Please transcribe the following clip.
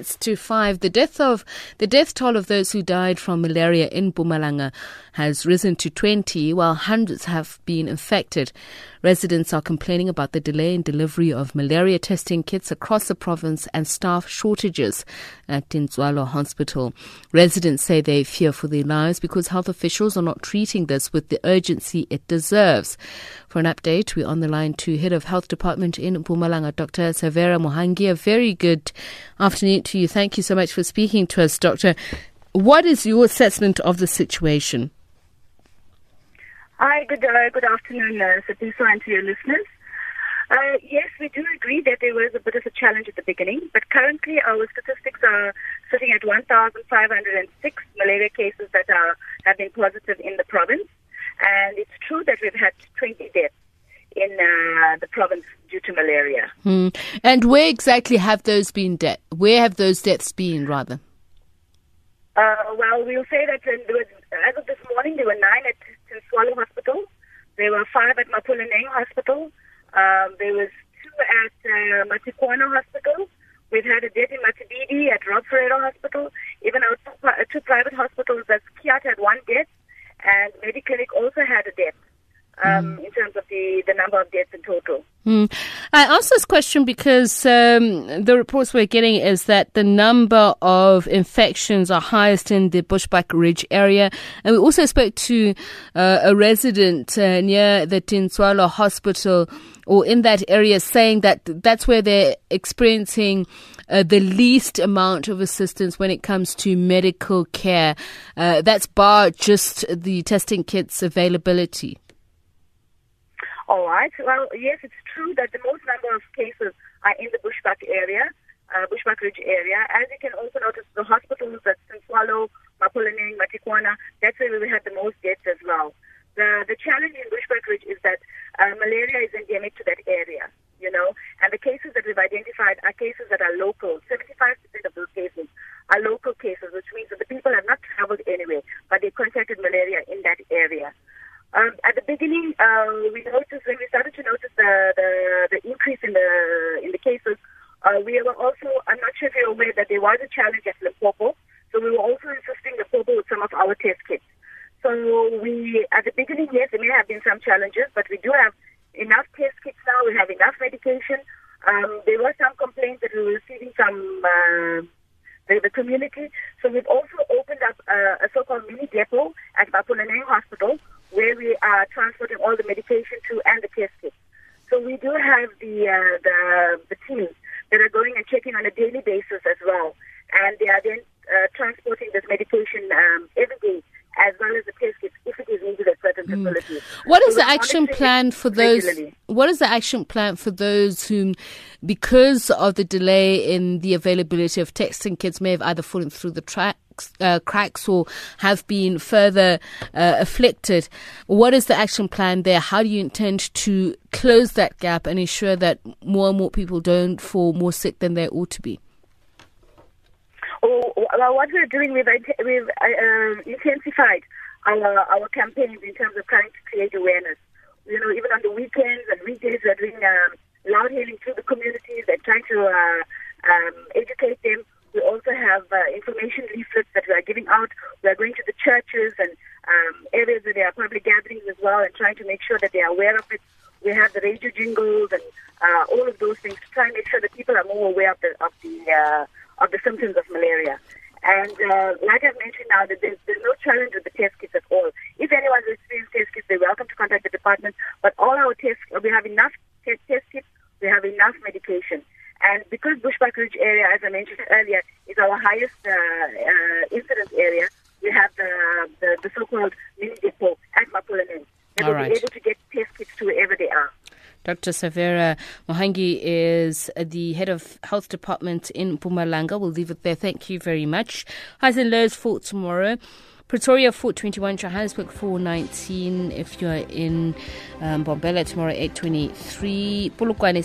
To five. The death of the death toll of those who died from malaria in Mpumalanga has risen to 20, while hundreds have been infected. Residents are complaining about the delay in delivery of malaria testing kits across the province and staff shortages at Tintswalo Hospital. Residents say they fear for their lives because health officials are not treating this with the urgency it deserves. For an update, we're on the line to Head of Health Department in Mpumalanga, Dr. Savera Mohangi. A very good afternoon to you. Thank you so much for speaking to us, Doctor. What is your assessment of the situation? Hi, good uh, good afternoon, uh, Satiso, and to your listeners. Uh, yes, we do agree that there was a bit of a challenge at the beginning, but currently our statistics are sitting at 1,506 malaria cases that are have been positive in the province, and it's true that we've had 20 deaths in uh, the province due to malaria. Hmm. And where exactly have those been de- Where have those deaths been, rather? Uh, well, we'll say that there was, as of this morning, there were nine at Tintswalo Hospital. There were five at Mapulaneng Hospital. Um, there was two at uh, Matikwana Hospital. We've had a death in Matibidi at Rob Ferreira Hospital. Even our two, uh, two private hospitals, as Kiaat had one death, and Mediclinic also had a death um, mm. in terms of the, the number of deaths in total. Mm. I ask this question because um, the reports we're getting is that the number of infections are highest in the Bushbuck Ridge area. And we also spoke to uh, a resident uh, near the Tintswalo hospital or in that area saying that that's where they're experiencing uh, the least amount of assistance when it comes to medical care. Uh, that's bar just the testing kits availability. All right. Well, yes, it's true that the most number of cases are in the Bushbuck area, uh, Bushbuck Ridge area. As you can also notice, the hospitals at Tintswalo, Mapulaneng, Matikwana, that's where we had the most deaths as well. The the challenge in Bushbuck Ridge is that uh, malaria is endemic to that area, you know, and the cases that we've identified are cases that are local. 75% of those cases are local cases, which means that the people have not traveled anywhere, but they contracted malaria in that area. Um, at the beginning, uh, we noticed when we started to notice the, the, the increase in the in the cases, uh, we were also, I'm not sure if you're aware that there was a challenge at Limpopo, so we were also assisting Limpopo with some of our test kits. So we, at the beginning, yes, there may have been some challenges, but we do have enough test kits now. We have enough medication. Um, there were some complaints that we were receiving from uh, the, the community. So we've also opened up uh, a so-called mini depot at Mapulaneng Hospital, where we are transporting all the medication to and the test kits. So we do have the uh, the the teams that are going and checking on a daily basis as well, and they are then uh, transporting this medication um, every day as well as the test kits if it is needed at certain mm. facilities. What is so the action plan for those? Regularly. What is the action plan for those whom, because of the delay in the availability of testing kits, may have either fallen through the track, uh, cracks or have been further uh, afflicted. What is the action plan there? How do you intend to close that gap and ensure that more and more people don't fall more sick than they ought to be? Oh, well, what we're doing, we've, we've um, intensified our our campaigns in terms of trying to create awareness. You know, even on the weekends and weekdays, we're doing um, loud hailing through the communities and trying to uh, um, educate them also have uh, information leaflets that we are giving out. We are going to the churches and um, areas where there are public gatherings as well and trying to make sure that they are aware of it. We have the radio jingles and uh, all of those things to try and make sure that people are more aware of the of the uh, of the symptoms of malaria. And uh, like I've mentioned now, that there's, there's no challenge with the test kits at all. If anyone anyone's experienced test kits, they're welcome to contact the department. But all our tests, we have enough test, test kits, we have enough medication. And because Bushbuck Ridge area, as I mentioned earlier, is our highest uh, uh, incidence area, we have the, the, the so-called mini depot at Mapulaneng. They will right. be able to get test kits to wherever they are. Dr. Savera Mohangi is the head of health department in Mpumalanga. We'll leave it there. Thank you very much. Highs and lows for tomorrow. Pretoria 421, Johannesburg 419. If you're in um, Mbombela tomorrow 823. Polokwane